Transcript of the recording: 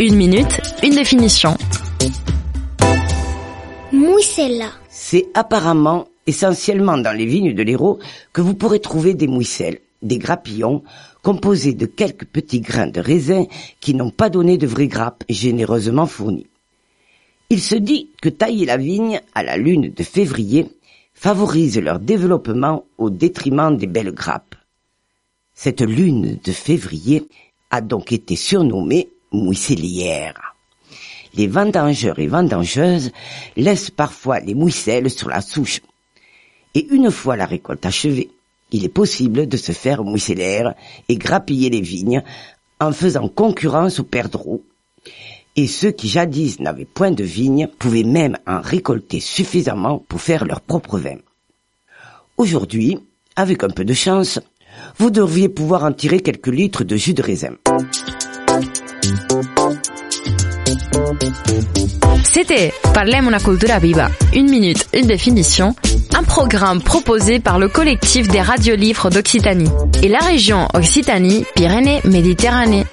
Une minute, une définition. Mouissella. C'est apparemment essentiellement dans les vignes de l'Hérault que vous pourrez trouver des mouisselles, des grappillons, composés de quelques petits grains de raisin qui n'ont pas donné de vraies grappes généreusement fournies. Il se dit que tailler la vigne à la lune de février favorise leur développement au détriment des belles grappes. Cette lune de février a donc été surnommée Les vendangeurs et vendangeuses laissent parfois les mouisselles sur la souche. Et une fois la récolte achevée, il est possible de se faire mouissellaire et grappiller les vignes en faisant concurrence aux perdreaux. Et ceux qui jadis n'avaient point de vignes pouvaient même en récolter suffisamment pour faire leur propre vin. Aujourd'hui, avec un peu de chance, vous devriez pouvoir en tirer quelques litres de jus de raisin. C'était Parlem una cultura viva. Une minute, une définition. Un programme proposé par le collectif des radiolivres d'Occitanie et la région Occitanie-Pyrénées-Méditerranée.